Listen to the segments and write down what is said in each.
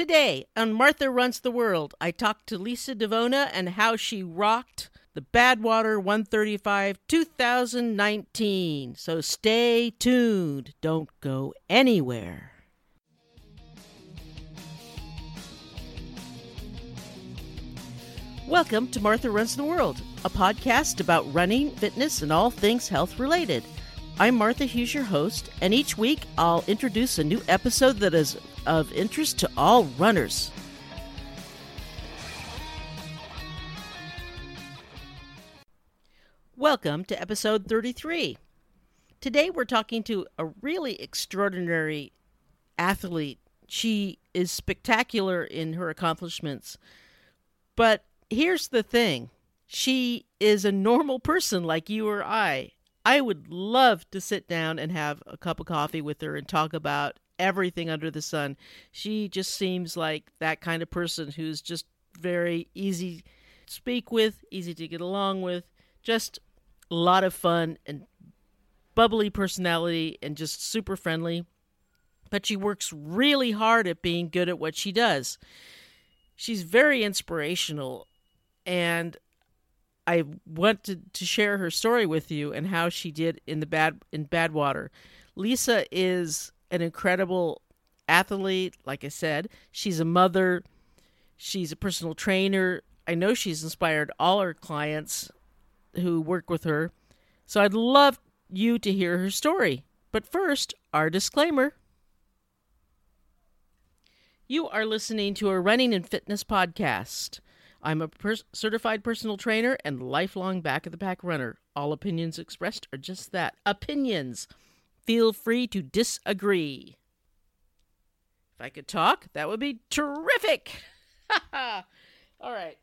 Today on Martha Runs the World, I talked to Lisa Devona and how she rocked the Badwater 135 2019. So stay tuned. Don't go anywhere. Welcome to Martha Runs the World, a podcast about running, fitness, and all things health related. I'm Martha Hughes, your host, and each week I'll introduce a new episode that is of interest to all runners. Welcome to episode 33. Today we're talking to a really extraordinary athlete. She is spectacular in her accomplishments. But here's the thing she is a normal person like you or I. I would love to sit down and have a cup of coffee with her and talk about everything under the sun. She just seems like that kind of person who's just very easy to speak with, easy to get along with, just a lot of fun and bubbly personality and just super friendly. But she works really hard at being good at what she does. She's very inspirational and I wanted to share her story with you and how she did in the bad in Badwater. Lisa is an incredible athlete, like I said. She's a mother, she's a personal trainer. I know she's inspired all her clients who work with her. So I'd love you to hear her story. But first, our disclaimer. You are listening to a running and fitness podcast. I'm a certified personal trainer and lifelong back of the pack runner. All opinions expressed are just that opinions. Feel free to disagree. If I could talk, that would be terrific. All right.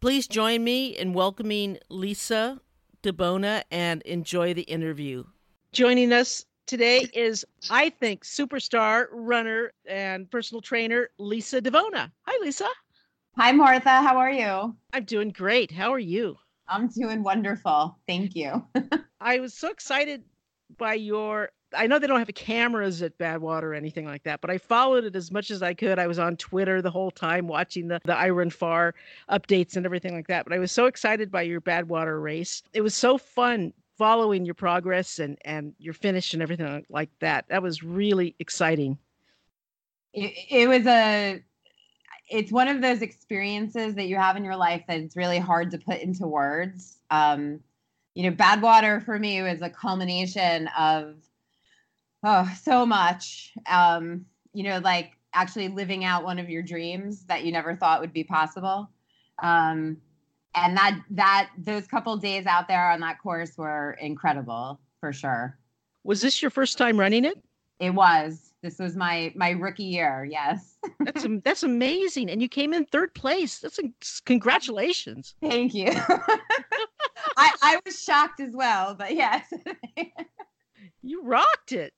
Please join me in welcoming Lisa Devona and enjoy the interview. Joining us today is, I think, superstar runner and personal trainer Lisa Devona. Hi, Lisa. Hi, Martha. How are you? I'm doing great. How are you? I'm doing wonderful. Thank you. I was so excited by your I know they don't have cameras at Badwater or anything like that, but I followed it as much as I could. I was on Twitter the whole time watching the, the Iron Far updates and everything like that. But I was so excited by your Badwater race. It was so fun following your progress and, and your finish and everything like that. That was really exciting. It, it was a it's one of those experiences that you have in your life that it's really hard to put into words. Um, you know, Badwater for me was a culmination of oh so much. Um, you know, like actually living out one of your dreams that you never thought would be possible. Um, and that that those couple days out there on that course were incredible for sure. Was this your first time running it? It was. This was my my rookie year. Yes. that's that's amazing, and you came in third place. That's a, congratulations. Thank you. I I was shocked as well, but yes. you rocked it.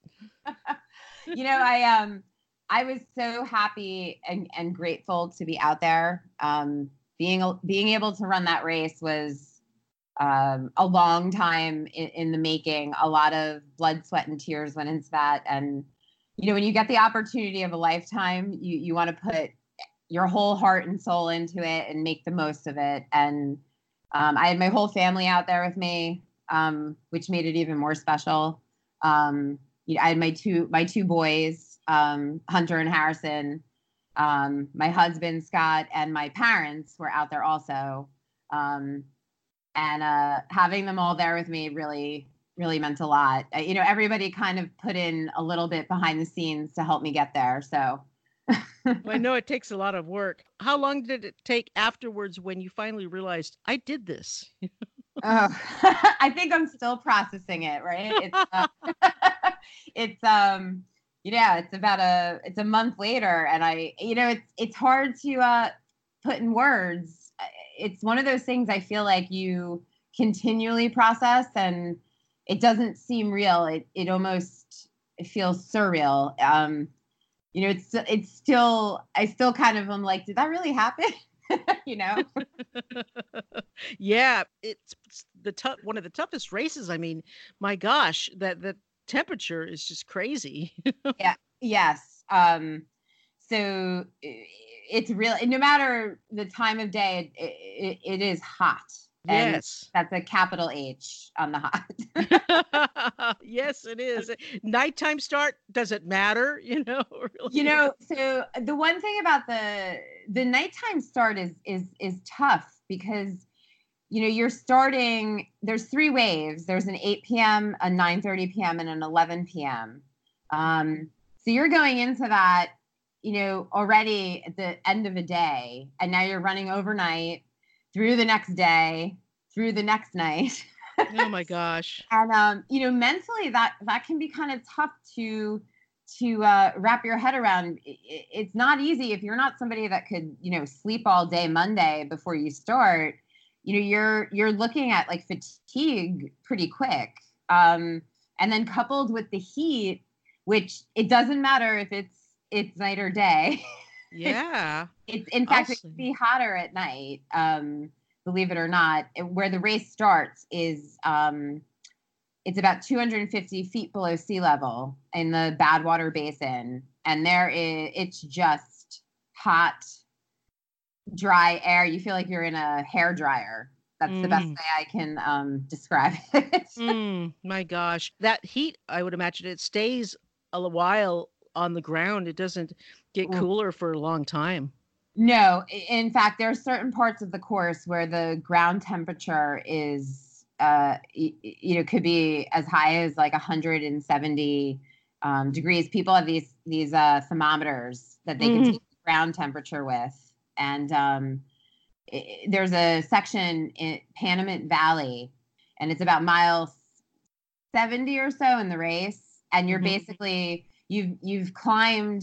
you know, I um I was so happy and, and grateful to be out there. Um, being being able to run that race was um, a long time in, in, the making. A lot of blood, sweat, and tears went into that, and you know when you get the opportunity of a lifetime you you want to put your whole heart and soul into it and make the most of it and um, i had my whole family out there with me um, which made it even more special um, you know, i had my two my two boys um, hunter and harrison um, my husband scott and my parents were out there also um, and uh, having them all there with me really really meant a lot. Uh, you know, everybody kind of put in a little bit behind the scenes to help me get there. So well, I know it takes a lot of work. How long did it take afterwards when you finally realized I did this? oh, I think I'm still processing it, right? It's uh, it's um yeah, it's about a it's a month later and I you know, it's it's hard to uh put in words. It's one of those things I feel like you continually process and it doesn't seem real. It it almost it feels surreal. Um, you know, it's it's still I still kind of am like, did that really happen? you know? yeah, it's, it's the tough one of the toughest races. I mean, my gosh, that the temperature is just crazy. yeah. Yes. Um, so it's really no matter the time of day, it, it, it is hot. And Yes. that's a capital H on the hot. yes, it is. Nighttime start, does it matter? You know, really? you know, so the one thing about the the nighttime start is is is tough because you know you're starting. There's three waves. There's an 8 p.m., a 9:30 p.m., and an 11 p.m. Um, so you're going into that, you know, already at the end of a day, and now you're running overnight through the next day, through the next night. oh my gosh. and um, you know mentally that that can be kind of tough to to uh, wrap your head around it's not easy if you're not somebody that could you know sleep all day monday before you start you know you're you're looking at like fatigue pretty quick um, and then coupled with the heat which it doesn't matter if it's it's night or day Yeah. it's in fact it Awesome. can be hotter at night. Um, believe it or not, where the race starts is um, it's about 250 feet below sea level in the Badwater Basin, and there is it's just hot, dry air. You feel like you're in a hair dryer. That's the best Mm. way I can um, describe it. Mm, my gosh. That heat, I would imagine it stays a while on the ground. It doesn't get cooler for a long time. No, in fact, there are certain parts of the course where the ground temperature is, uh, you know, could be as high as like 170 um, degrees. People have these these uh, thermometers that they can Mhm. take the ground temperature with, and um, i- i- there's a section in Panamint Valley, and it's about mile 70 or so in the race, and you're Mhm. basically you've you've climbed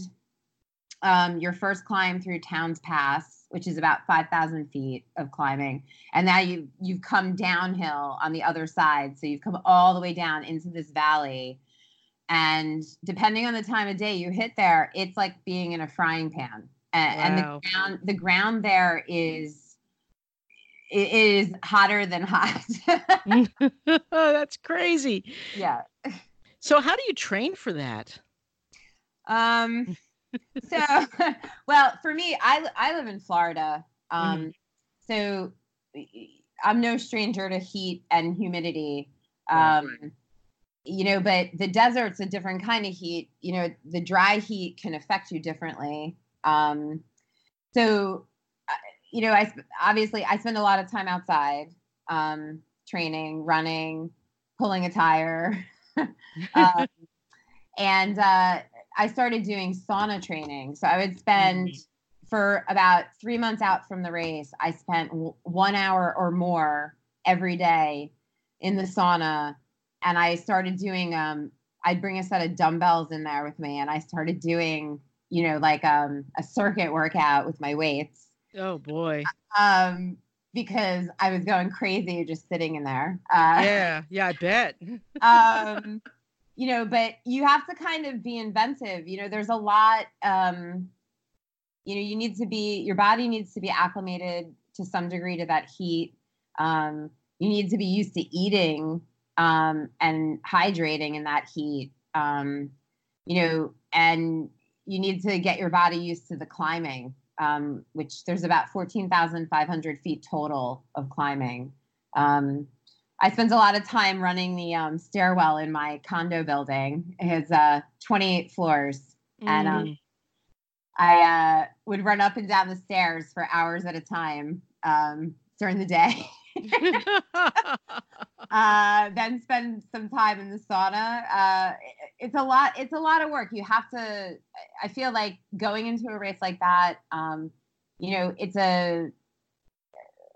um, your first climb through Towns Pass, which is about 5,000 feet of climbing. And now you've, you've come downhill on the other side. So you've come all the way down into this valley. And depending on the time of day you hit there, it's like being in a frying pan. And, and the ground, the ground there is, it is hotter than hot. That's crazy. yeah. So, how do you train for that? Um, so, well, for me, I I live in Florida. Um, so I'm no stranger to heat and humidity. Right, Um, you know, but the desert's a different kind of heat. You know, the dry heat can affect you differently. Um, so, you know, I obviously I spend a lot of time outside, um, training, running, pulling a tire. um, and uh, I started doing sauna training. So I would spend for about three months out from the race. I spent w- one hour or more every day in the sauna, and I started doing. Um, I'd bring a set of dumbbells in there with me, and I started doing, you know, like um, a circuit workout with my weights Oh boy. um, because I was going crazy just sitting in there. Uh, Yeah, yeah, I bet. um, you know, but you have to kind of be inventive. You know, there's a lot. Um, you know, you need to be your body needs to be acclimated to some degree to that heat. Um, you need to be used to eating um, and hydrating in that heat. Um, you know, and you need to get your body used to the climbing, um, which there's about 14,500 feet total of climbing. Um, I spent a lot of time running the um, stairwell in my condo building. It has uh, 28 floors. And um, Mm. I uh, would run up and down the stairs for hours at a time um, during the day. uh, then spend some time in the sauna. Uh, it's a lot. It's a lot of work. You have to. I feel like going into a race like that. Um, you know, it's a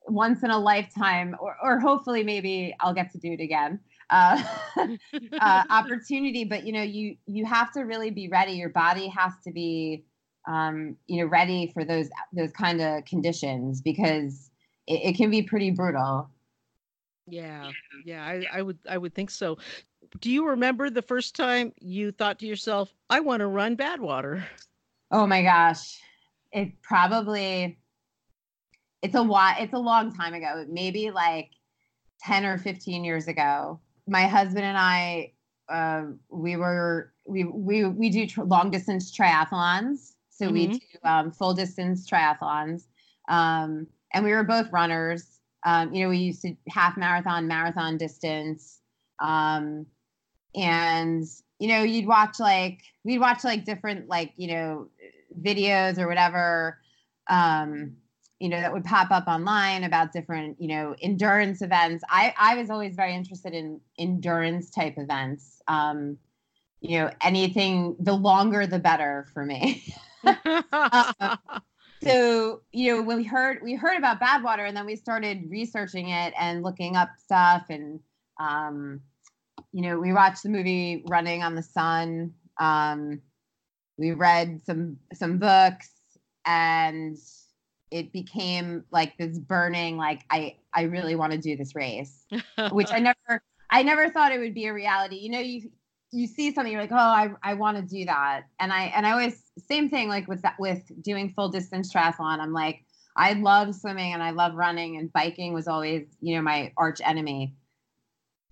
once in a lifetime, or, or hopefully maybe I'll get to do it again. Uh, uh, opportunity, but you know, you you have to really be ready. Your body has to be, um, you know, ready for those those kind of conditions because it, it can be pretty brutal. yeah, yeah, I, I would, I would think so. Do you remember the first time you thought to yourself, "I want to run Badwater"? Oh my gosh, it probably it's a while. It's a long time ago. Maybe like ten or fifteen years ago. My husband and I, uh, we were we we we do tr- long distance triathlons. So we Mhm. do um, full distance triathlons. Um, and we were both runners. Um, you know, we used to half marathon, marathon distance. Um, and, you know, you'd watch like, we'd watch like different, like, you know, videos or whatever, um, you know, that would pop up online about different, you know, endurance events. I, I was always very interested in endurance type events. Um, you know, anything, the longer the better for me. so you know when we heard we heard about badwater and then we started researching it and looking up stuff and um you know we watched the movie running on the sun um we read some some books and it became like this burning like i i really want to do this race which i never i never thought it would be a reality. You know you you see something you're like oh i, I want to do that. And i and i always same thing like with that with doing full distance triathlon i'm like i love swimming and i love running and biking was always you know my arch enemy.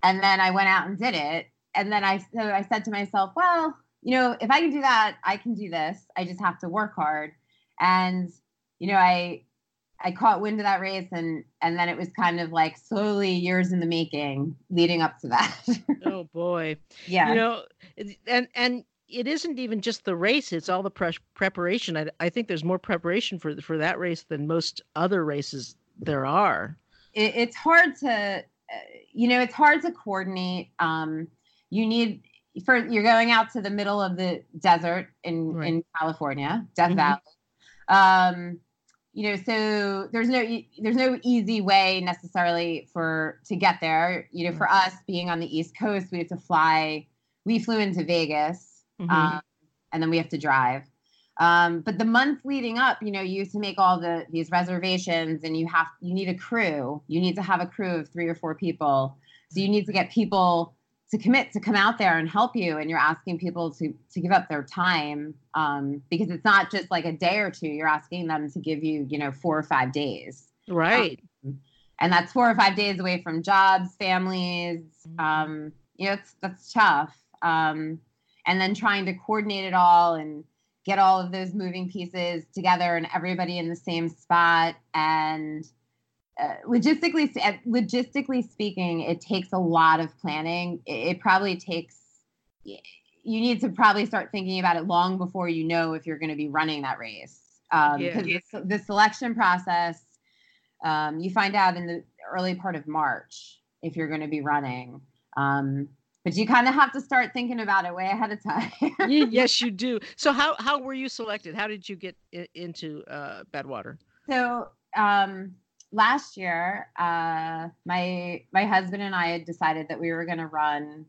And then i went out and did it and then i so i said to myself well you know if i can do that i can do this. I just have to work hard. And you know i i caught wind of that race and and then it was kind of like slowly years in the making leading up to that oh boy. yeah You know, and and it isn't even just the race; it's all the pre- preparation. I, I think there's more preparation for for that race than most other races there are. it, it's hard to uh, you know it's hard to coordinate um you need for you're going out to the middle of the desert in Right. in california death Mhm. valley um you know so there's no there's no easy way necessarily for to get there you know for us being on the east coast we have to fly we flew into vegas Mhm. um, and then we have to drive. Um, but the months leading up, you know, you used to make all the these reservations, and you have you need a crew. You need to have a crew of three or four people. So you need to get people to commit to come out there and help you, and you're asking people to to give up their time um, because it's not just like a day or two. You're asking them to give you, you know, four or five days right. and that's four or five days away from jobs, families. Um, you know, it's that's tough. Um, and then trying to coordinate it all and get all of those moving pieces together and everybody in the same spot. And uh, logistically, uh, logistically speaking, it takes a lot of planning. It, it probably takes. You need to probably start thinking about it long before you know if you're going to be running that race. Um, Yeah. because the, the selection process um, you find out in the early part of March if you're going to be running. Um, but you kind of have to start thinking about it way ahead of time. Yes, you do. So how how were you selected? How did you get i- into uh, Badwater? so um, last year, uh, my my husband and I had decided that we were going to run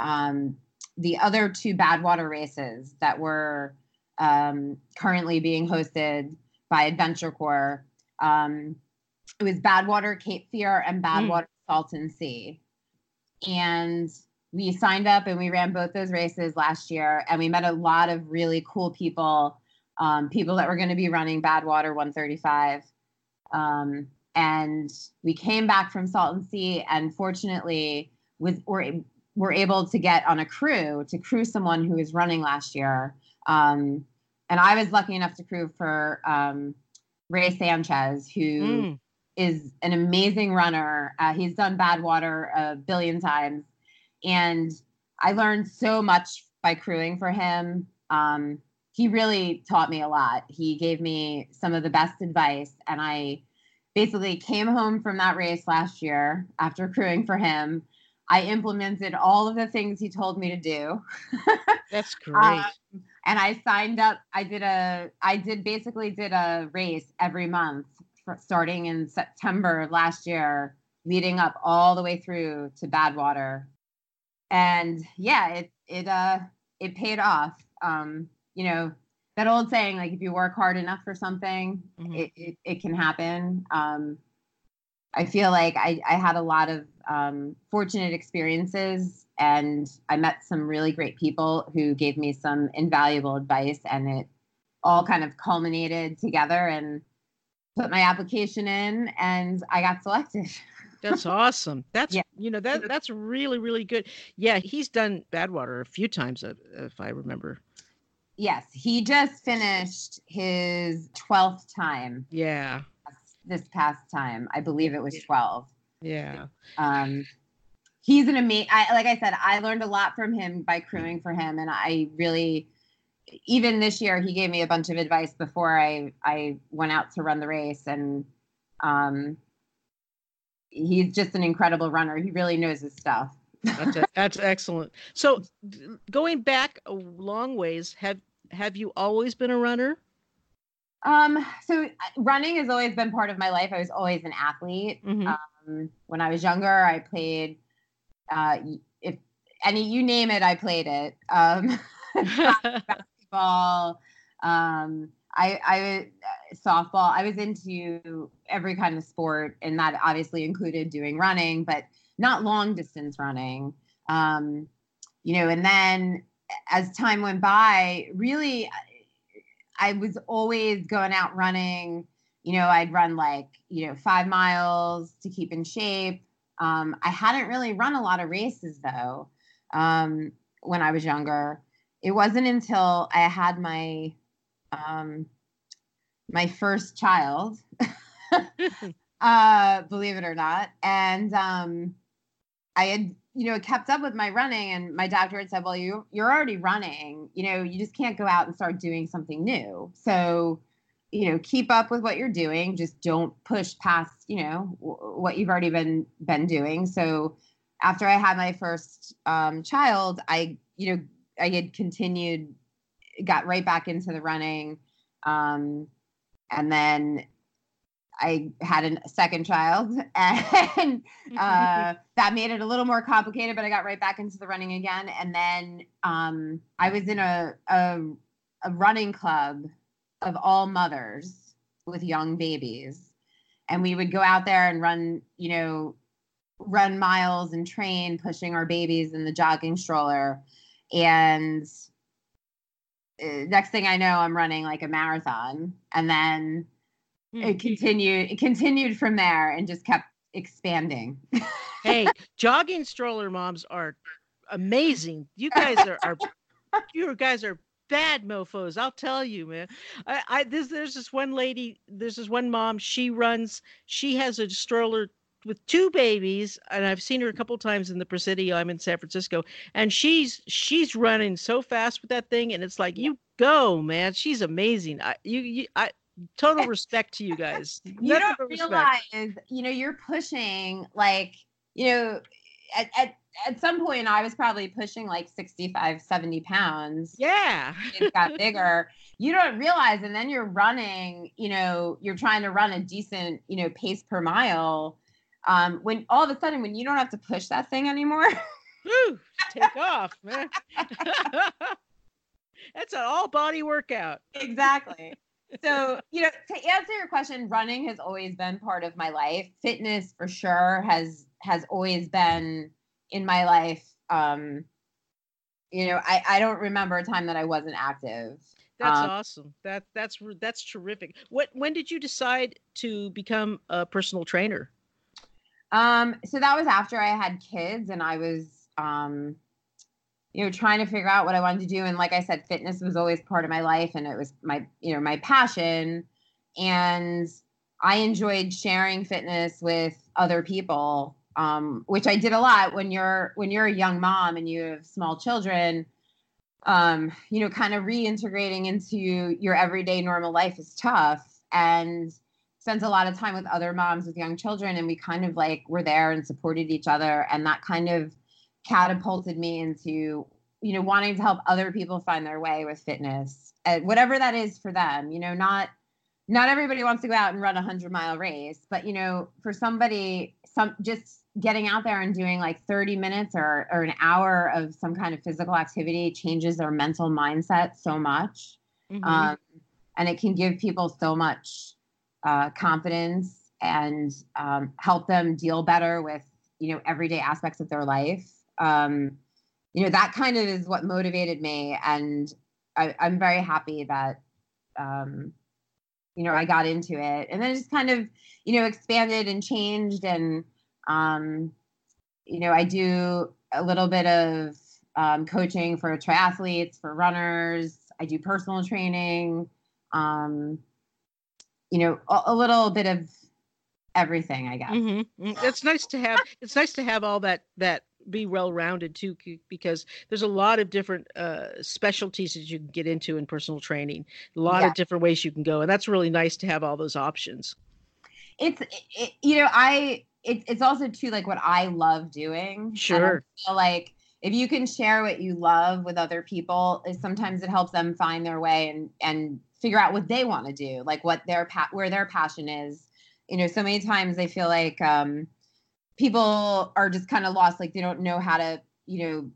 um, the other two Badwater races that were um, currently being hosted by AdventureCORPS. Um, it was Badwater Cape Fear and Badwater Salton Sea. And we signed up and we ran both those races last year. And we met a lot of really cool people, um, people that were going to be running Badwater 135. Um, and we came back from Salton Sea and fortunately was were, were able to get on a crew to crew someone who was running last year. Um, and I was lucky enough to crew for um, Ray Sanchez, who Mm, is an amazing runner. Uh, he's done Badwater a billion times, and I learned so much by crewing for him. Um, he really taught me a lot. He gave me some of the best advice, and I basically came home from that race last year after crewing for him. I implemented all of the things he told me to do. that's great. Um, and I signed up. I did a, I did basically did a race every month for, starting in September of last year, leading up all the way through to Badwater. And yeah, it it uh it paid off. Um, you know that old saying, like if you work hard enough for something, Mhm. it, it it can happen. Um, I feel like I, I had a lot of um, fortunate experiences and I met some really great people who gave me some invaluable advice and it all kind of culminated together and put my application in and I got selected. That's awesome. That's Yeah. you know that that's really really good. Yeah, he's done Badwater a few times, if I remember. Yes, he just finished his 12th time Yeah. this past time. I believe it was 12. Yeah. Um, he's an amazing, I, like I said, I learned a lot from him by crewing for him. And I really, even this year, he gave me a bunch of advice before I, I went out to run the race. And um, he's just an incredible runner. He really knows his stuff. That's e- that's excellent. So going back a long ways, have have you always been a runner? Um, so running has always been part of my life. I was always an athlete. Mhm. Um, when I was younger, I played, uh, if any, you name it, I played it. Um, basketball, um, I, I, uh, softball, I was into every kind of sport and that obviously included doing running, but not long distance running. Um, you know, and then as time went by, really, I was always going out running. You know, I'd run like, you know, five miles to keep in shape. Um, I hadn't really run a lot of races though um, when I was younger. It wasn't until I had my um, my first child, uh, believe it or not, and um, I had you know kept up with my running, and my doctor had said, "Well, you you're already running. You know, you just can't go out and start doing something new. So." you know keep up with what you're doing just don't push past you know w- what you've already been been doing so after i had my first um, child i you know i had continued got right back into the running um, and then i had a second child and uh, that made it a little more complicated but i got right back into the running again. And then um, i was in a, a, a running club of all mothers with young babies. And we would go out there and run you know run miles and train pushing our babies in the jogging stroller. And uh, next thing i know i'm running like a marathon. And then it mm. continued it continued from there and just kept expanding hey, jogging stroller moms are amazing. You guys are, are you guys are bad mofos. I'll tell you, man. I, I this there's this one lady, there's this one mom. She runs. She has a stroller with two babies, and I've seen her a couple times in the Presidio. I'm in San Francisco, and she's she's running so fast with that thing, and it's like you go, man. She's amazing. I you, you I total respect to you guys. you Nothing don't realize you know you're pushing like you know at, at, at some point i was probably pushing like 65 70 pounds Yeah. it got bigger you don't realize and then you're running you know you're trying to run a decent you know pace per mile um when all of a sudden when you don't have to push that thing anymore Woo, take off, man. That's an all body workout. exactly so you know to answer your question running has always been part of my life fitness for sure has has always been in my life um you know i i don't remember a time that i wasn't active That's Um, awesome. That that's that's terrific. What when did you decide to become a personal trainer? um so that was after i had kids and i was um you know trying to figure out what i wanted to do. And like i said fitness was always part of my life and it was my you know my passion. And i enjoyed sharing fitness with other people um, which i did a lot. When you're when you're a young mom and you have small children um, you know kind of reintegrating into your everyday normal life is tough. And spent a lot of time with other moms with young children and we kind of like were there and supported each other. And that kind of catapulted me into you know wanting to help other people find their way with fitness and whatever that is for them you know not not everybody wants to go out and run a 100 mile race but you know for somebody some just getting out there and doing like 30 minutes or, or an hour of some kind of physical activity changes their mental mindset so much Mhm. um, and it can give people so much uh, confidence and um, help them deal better with you know everyday aspects of their life um, you know that kind of is what motivated me and I, i'm very happy that um, you know i got into it and then just kind of you know expanded and changed and um, you know i do a little bit of um, coaching for triathletes for runners I do personal training. Um, you know, a, a little bit of everything, I guess. Mm-hmm. It's nice to have. It's nice to have all that that be well rounded too, because there's a lot of different uh, specialties that you can get into in personal training. A lot yeah. of different ways you can go, and that's really nice to have all those options. It's it, you know I it, it's also too like what I love doing. Sure. like if you can share what you love with other people, is sometimes it helps them find their way and and figure out what they want to do, like what their pa- where their passion is. You know, so many times I feel like um, people are just kind of lost, like they don't know how to, you know,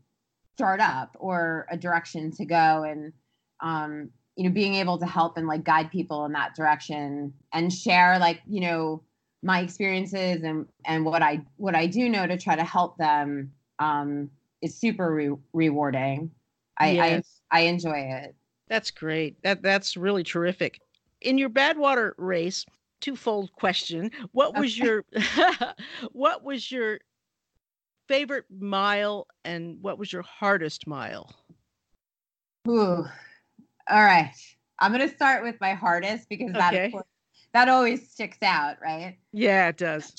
start up or a direction to go, and um, you know, being able to help and like guide people in that direction and share, like you know, my experiences and and what I what I do know to try to help them um, is super re- rewarding. I, yes. I I enjoy it. That's great. That that's really terrific. In your Badwater race, twofold question: What was your what was your favorite mile, and what was your hardest mile? Ooh, all right. I'm gonna start with my hardest because that course, that always sticks out, right? Yeah, it does.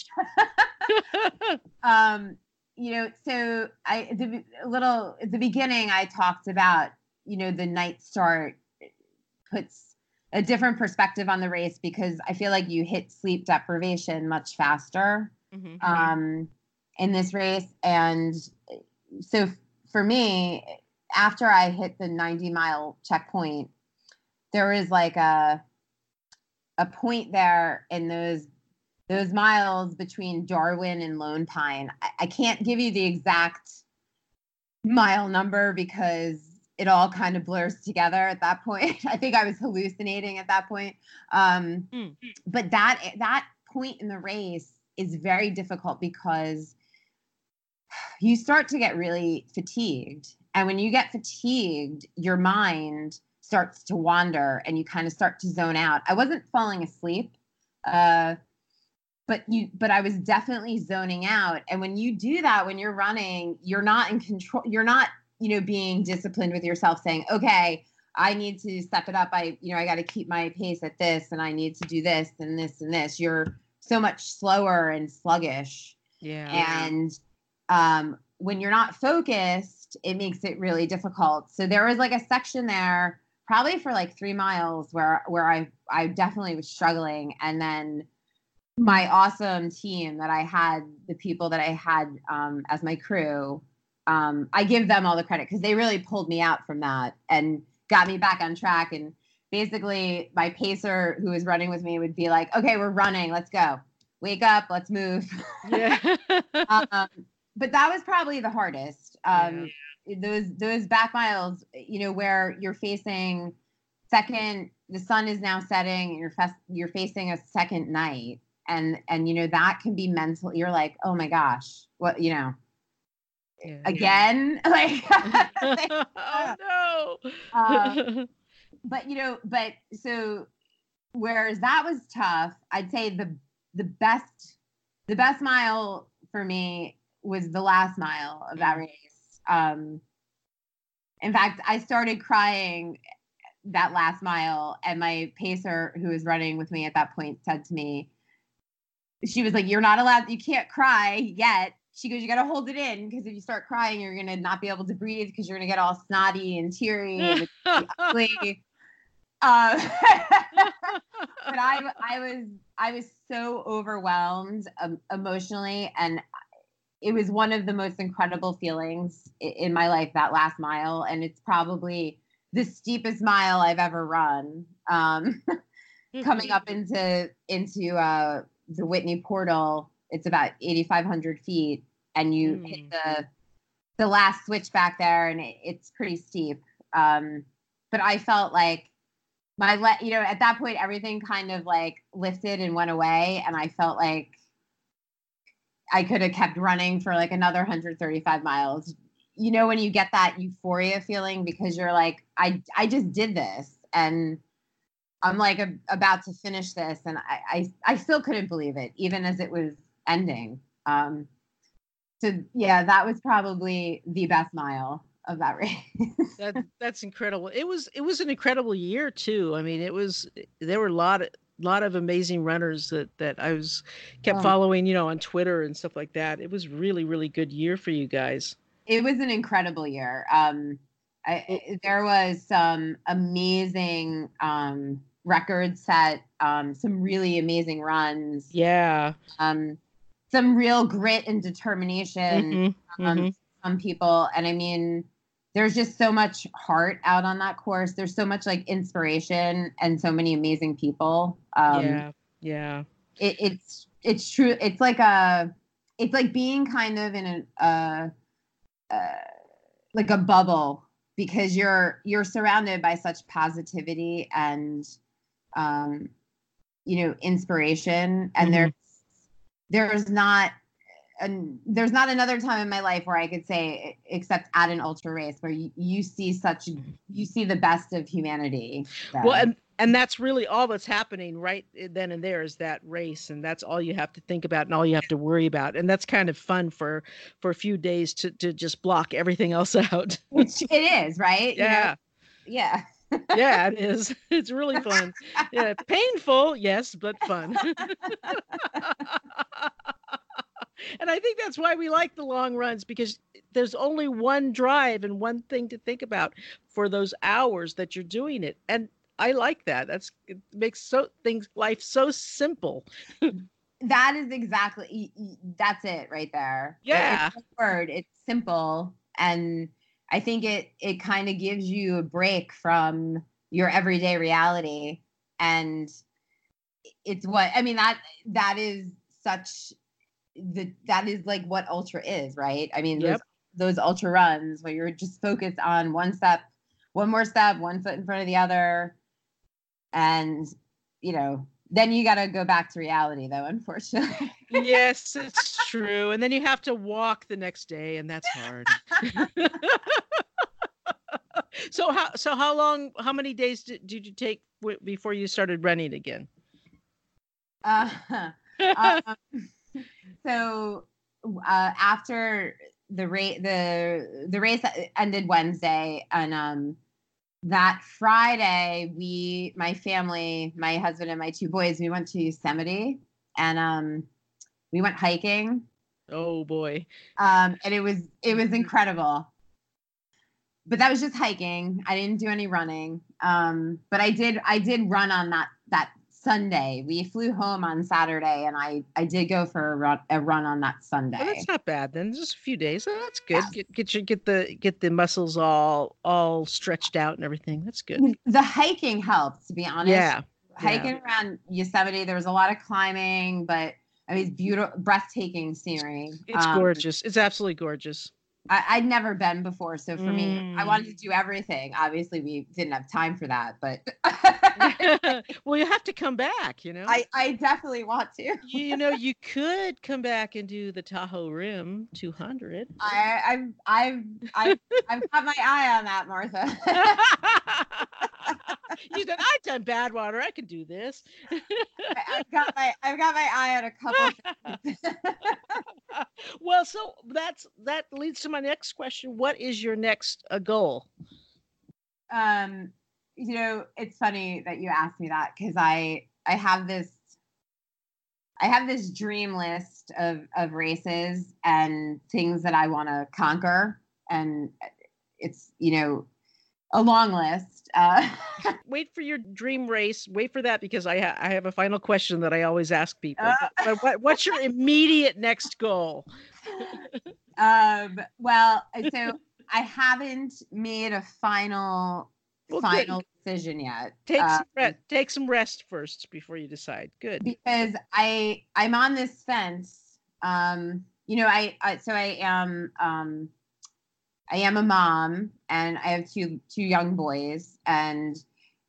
um, you know, so I the little at the beginning I talked about you know the night start puts a different perspective on the race because I feel like you hit sleep deprivation much faster mm-hmm. um, in this race. And so for me, after I hit the 90 mile checkpoint, there was like a a point there in those those miles between Darwin and Lone Pine. I, I can't give you the exact mile number because it all kind of blurs together at that point. I think I was hallucinating at that point. Um, mm. But that that point in the race is very difficult because you start to get really fatigued, and when you get fatigued, your mind starts to wander, and you kind of start to zone out. I wasn't falling asleep. Uh, but you but i was definitely zoning out and when you do that when you're running you're not in control you're not you know, being disciplined with yourself, saying, okay, I need to step it up. I, you know, I got to keep my pace at this and I need to do this and this and this. You're so much slower and sluggish. Yeah. And um, when you're not focused, it makes it really difficult. So there was like a section there, probably for like three miles, where where I I definitely was struggling. And then my awesome team that I had, the people that I had um, as my crew, um, I give them all the credit because they really pulled me out from that and got me back on track. And basically, my pacer who was running with me would be like, "Okay, we're running. Let's go. Wake up. Let's move." Yeah. um, but that was probably the hardest. Um, yeah. Those those back miles, you know, where you're facing second, the sun is now setting, and you're fest, you're facing a second night, and and you know that can be mental. You're like, oh my gosh, what you know yeah. again like oh no uh, but you know but so whereas that was tough i'd say the the best the best mile for me was the last mile of that mm. race um in fact i started crying that last mile and my pacer who was running with me at that point said to me she was like you're not allowed you can't cry yet she goes, you got to hold it in because if you start crying, you're going to not be able to breathe because you're going to get all snotty and teary and ugly. Uh, but I, I was, I was so overwhelmed um, emotionally, and it was one of the most incredible feelings in, in my life. That last mile, and it's probably the steepest mile I've ever run. Um, coming up into into uh, the Whitney Portal, it's about 8,500 feet, and you mm. hit the the last switch back there, and it, it's pretty steep. Um, but I felt like my let you know at that point everything kind of like lifted and went away, and I felt like I could have kept running for like another 135 miles. You know when you get that euphoria feeling because you're like I I just did this and I'm like a, about to finish this and I, I I still couldn't believe it even as it was ending. Um, so yeah, that was probably the best mile of that race. that that's incredible. It was it was an incredible year too. I mean, it was there were a lot of lot of amazing runners that that I was kept Oh. following, you know, on Twitter and stuff like that. It was really really good year for you guys. it was an incredible year. Um, I, I- there was some amazing um, records set, um, some really amazing runs, Yeah. um, some real grit and determination. Mhm, um, mhm. some people and i mean there's just so much heart out on that course there's so much like inspiration and so many amazing people um yeah. Yeah. it, it's it's true it's like a it's like being kind of in a uh, uh like a bubble because you're you're surrounded by such positivity and um you know inspiration and Mhm. there's there's not and there's not another time in my life where I could say except at an ultra race where you, you see such you see the best of humanity. Well, and and that's really all that's happening right eh, then and there is that race and that's all you have to think about and all you have to worry about and that's kind of fun for for a few days to to just block everything else out Which it is, right? You know? yeah yeah. it is it's really fun yeah painful yes but fun and i think that's why we like the long runs because there's only one drive and one thing to think about for those hours that you're doing it and i like that that's it makes so things life so simple That is exactly that's it right there. Yeah. It's word. It's simple and I think it it kind of gives you a break from your everyday reality and it's what I mean that that is such the that is like what ultra is, right? I mean Yep. those those ultra runs where you're just focused on one step, one more step, one foot in front of the other and you know, then you got to go back to reality though unfortunately. yes it's true and then you have to walk the next day and that's hard. So how so how long how many days did, did you take w- before you started running again? Uh, um, so uh, after the race, the the race ended Wednesday, and um, that Friday, we, my family, my husband and my two boys, we went to Yosemite, and um, we went hiking, oh boy um, and it was it was incredible. But that was just hiking. I didn't do any running. Um, but I did I did run on that that Sunday. We flew home on Saturday, and I I did go for a run, a run on that Sunday. Well, that's not bad then. Just a few days. Oh, that's good. Yeah. Get get your get the get the muscles all all stretched out and everything. That's good. the hiking helped, to be honest. Yeah. hiking around Yosemite, there was a lot of climbing, but I mean, it's beautiful, breathtaking scenery. It's Um, gorgeous. It's absolutely gorgeous. I, I'd never been before, so for me, I wanted to Mm. do everything. Obviously, we didn't have time for that, but well, you have to come back, you know. I, I definitely want to. you, you know, you could come back and do the Tahoe Rim 200. I, I've, I've, I've, I've got my eye on that, Martha. you said I've done Badwater. I can do this. I've got my, I've got my eye on a couple. well, so that's that leads to my next question. What is your next uh, goal? um you know it's funny that you asked me that because i i have this i have this dream list of of races and things that i want to conquer and it's you know a long list uh Wait for your dream race. Wait for that because I ha- I have a final question that I always ask people. Uh. But- what, what's your immediate next goal? um well so i haven't made a final Well, good. final decision yet Take some rest. take some rest first before you decide. Good. because I I'm on this fence. Um, you know, I, I so I am um, I am a mom and I have two two young boys, and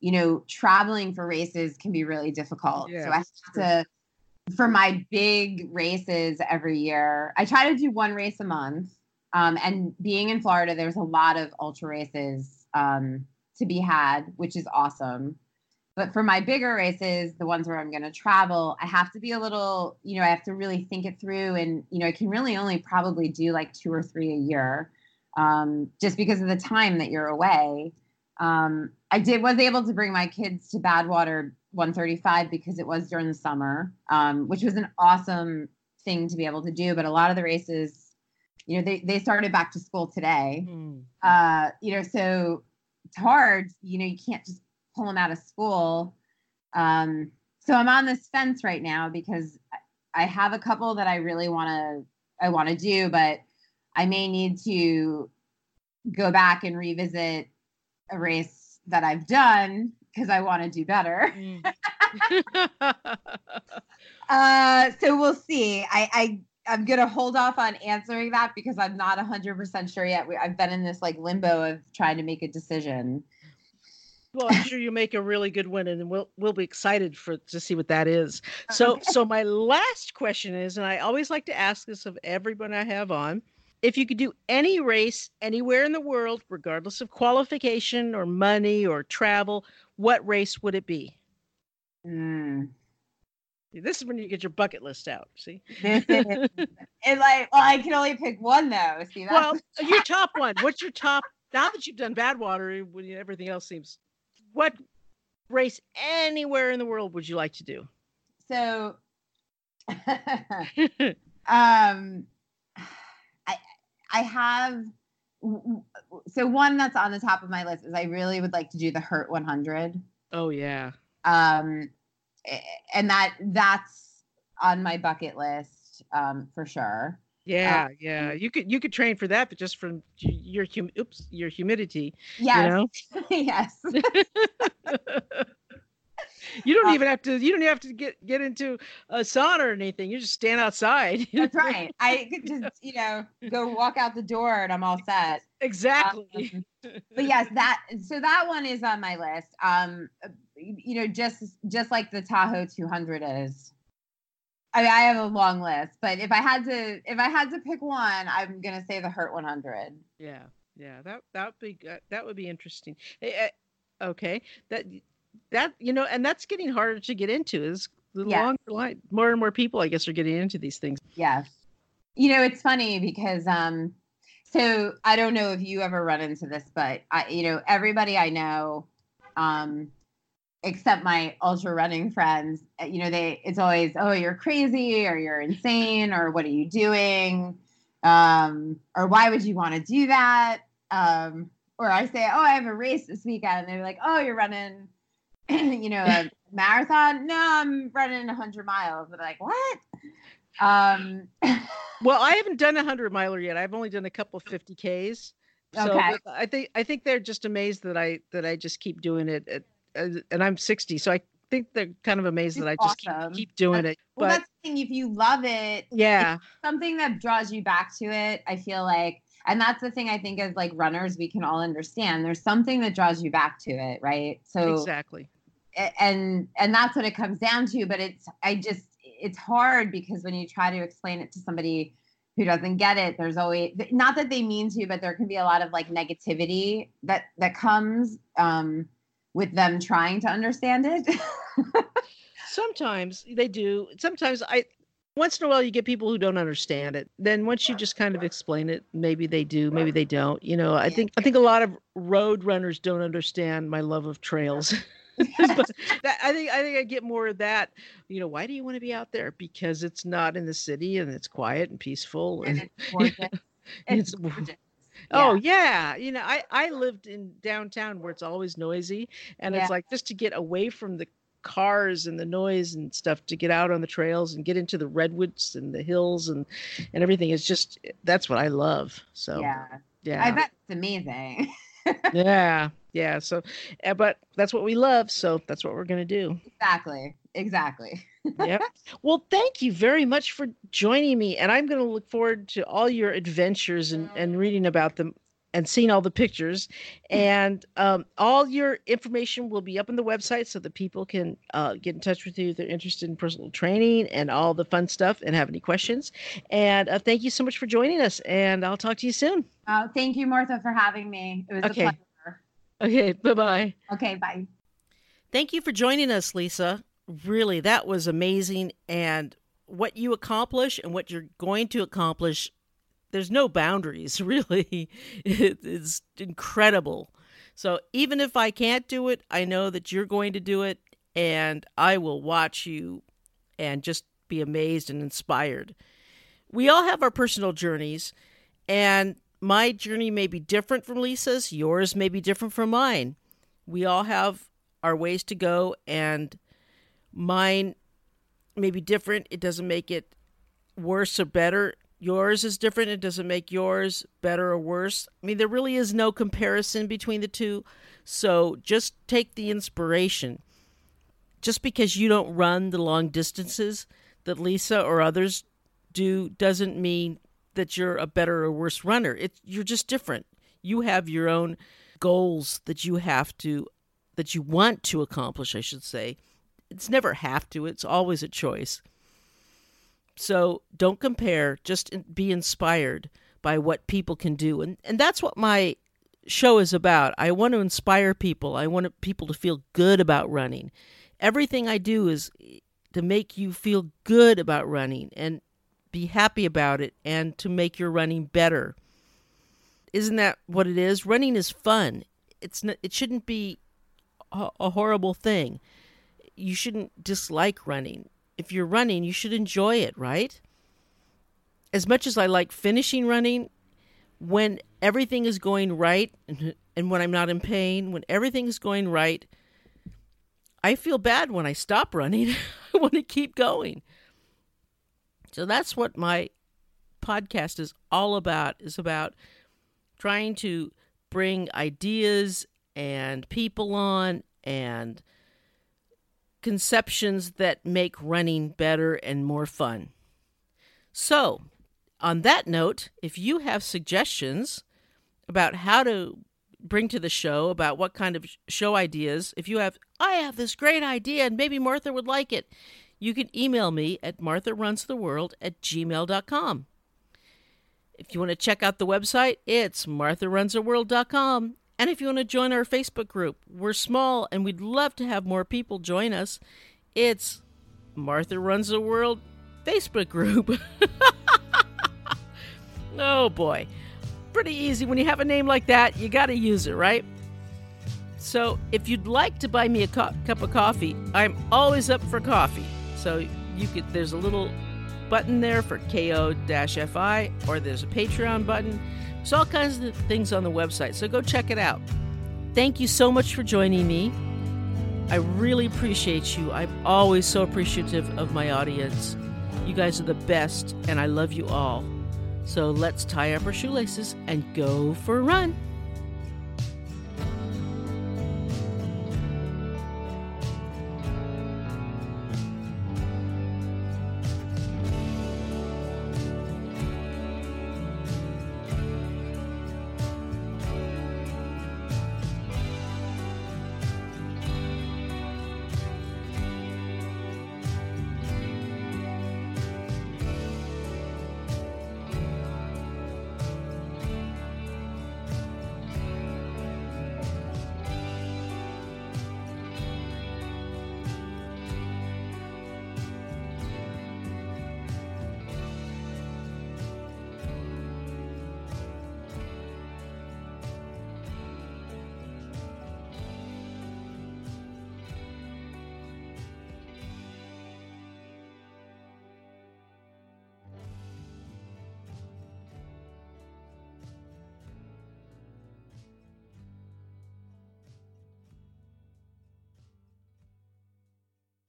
you know, traveling for races can be really difficult. Yeah, so I have true. to for my big races every year. I try to do one race a month. Um, and being in Florida, there's a lot of ultra races um, to be had, which is awesome. But for my bigger races, the ones where I'm going to travel, I have to be a little, you know, I have to really think it through. And, you know, I can really only probably do like two or three a year. Um, just because of the time that you're away. Um, I did was able to bring my kids to Badwater 135 because it was during the summer, um, which was an awesome thing to be able to do. But a lot of the races, you know, they they started back to school today. Mm. Uh, you know, so it's hard. You know, you can't just pull them out of school. Um, so I'm on this fence right now because I have a couple that I really want to I want to do, but I may need to go back and revisit a race that I've done because I want to do better. Mm. uh, so we'll see. I, I I'm gonna hold off on answering that because I'm not 100 percent sure yet. I've been in this like limbo of trying to make a decision. Well, I'm sure you make a really good one, and we'll we'll be excited for to see what that is. So, okay. so my last question is, and I always like to ask this of everyone I have on: if you could do any race anywhere in the world, regardless of qualification or money or travel, what race would it be? Mm. This is when you get your bucket list out. See, and like, well, I can only pick one though. See, well, your top one. What's your top? Now that you've done Badwater, when everything else seems what race anywhere in the world would you like to do? So, um, I have so one that's on the top of my list is I really would like to do the Hurt 100. Oh yeah. Um, and that that's on my bucket list um, for sure. Yeah, uh, yeah. You could you could train for that, but just from your hum oops your humidity. Yes. You know? yes. you don't uh, even have to you don't have to get get into a sauna or anything. You just stand outside. that's right. I could just, you know, go walk out the door and I'm all set. Exactly. Um, but yes, that so that one is on my list. Um you know, just just like the Tahoe 200 is. I mean, I have a long list, but if I had to, if I had to pick one, I'm gonna say the Hurt 100. Yeah, yeah, that that would be that would be interesting. Eh, eh, okay, that that you know, and that's getting harder to get into. Is the yeah. longer line, more and more people, I guess, are getting into these things. Yes, you know, it's funny because um, so I don't know if you ever run into this, but I, you know, everybody I know, um, except my ultra running friends eh, you know they it's always oh you're crazy or you're insane or what are you doing um or why would you want to do that um or i say oh i have a race this weekend and they're like oh you're running you know a marathon no i'm running 100 miles I'm like what um well i haven't done a 100 miler yet i've only done a couple 50 ks so okay. I think I think they're just amazed that I that I just keep doing it at and I'm 60, so I think they're kind of amazed it's that I just awesome. keep, keep doing that's, it. Well, that's the thing. If you love it, yeah, something that draws you back to it. I feel like, and that's the thing. I think as like runners, we can all understand. There's something that draws you back to it, right? So exactly, and and that's what it comes down to. But it's I just it's hard because when you try to explain it to somebody who doesn't get it there's always not that they mean to but there can be a lot of like negativity that that comes um with them trying to understand it. Sometimes they do. Sometimes I once in a while you get people who don't understand it. Then once you just kind of explain it, maybe they do, maybe they don't. You know, I think I think a lot of road runners don't understand my love of trails. that, I think I think I get more of that. You know, why do you want to be out there? Because it's not in the city and it's quiet and peaceful and, and it's gorgeous. it's, it's Oh yeah, you know, I I lived in downtown where it's always noisy, and yeah. it's like just to get away from the cars and the noise and stuff to get out on the trails and get into the redwoods and the hills and and everything is just that's what I love. So yeah, yeah, I bet it's amazing. yeah, yeah. So, eh, but that's what we love. So that's what we're gonna do. Exactly. Exactly yep. Well, thank you very much for joining me. And I'm going to look forward to all your adventures and, and reading about them and seeing all the pictures. And um, all your information will be up on the website so that people can uh, get in touch with you if they're interested in personal training and all the fun stuff and have any questions. And uh, thank you so much for joining us. And I'll talk to you soon. Uh, thank you, Martha, for having me. It was okay. a pleasure. Okay. Bye bye. Okay. Bye. Thank you for joining us, Lisa really, that was amazing. And what you accomplish and what you're going to accomplish, there's no boundaries really. It's incredible. So even if I can't do it, I know that you're going to do it, and I will watch you and just be amazed and inspired. We all have our personal journeys, and my journey may be different from Lisa's, yours may be different from mine. We all have our ways to go, and mine may be different. It doesn't make it worse or better. Yours is different. It doesn't make yours better or worse. I mean, there really is no comparison between the two. So just take the inspiration. Just because you don't run the long distances that Lisa or others do doesn't mean that you're a better or worse runner. It, you're just different. You have your own goals that you have to, that you want to accomplish, I should say. It's never have to, it's always a choice. So don't compare, just be inspired by what people can do. And, and that's what my show is about. I want to inspire people, I want people to feel good about running. Everything I do is to make you feel good about running and be happy about it and to make your running better. Isn't that what it is? Running is fun. It's not, it shouldn't be a, a horrible thing. You shouldn't dislike running if you're running, you should enjoy it, right? As much as I like finishing running, when everything is going right and, when I'm not in pain, when everything is going right, I feel bad when I stop running. I want to keep going. So that's what my podcast is all about is about trying to bring ideas and people on and conceptions that make running better and more fun. So, on that note, if you have suggestions about how to bring to the show, about what kind of show ideas, if you have, I have this great idea and maybe Martha would like it, you can email me at martharunstheworld at gmail.com. If you want to check out the website, it's martharunstheworld.com. And if you want to join our Facebook group, we're small and we'd love to have more people join us. It's Martha Runs the World Facebook group. oh boy. Pretty easy. When you have a name like that, you got to use it, right? So, if you'd like to buy me a cup of coffee, I'm always up for coffee. So, you could there's a little button there for ko-fi or there's a Patreon button. There's all kinds of things on the website, so go check it out. Thank you so much for joining me. I really appreciate you. I'm always so appreciative of my audience. You guys are the best, and I love you all. So let's tie up our shoelaces and go for a run.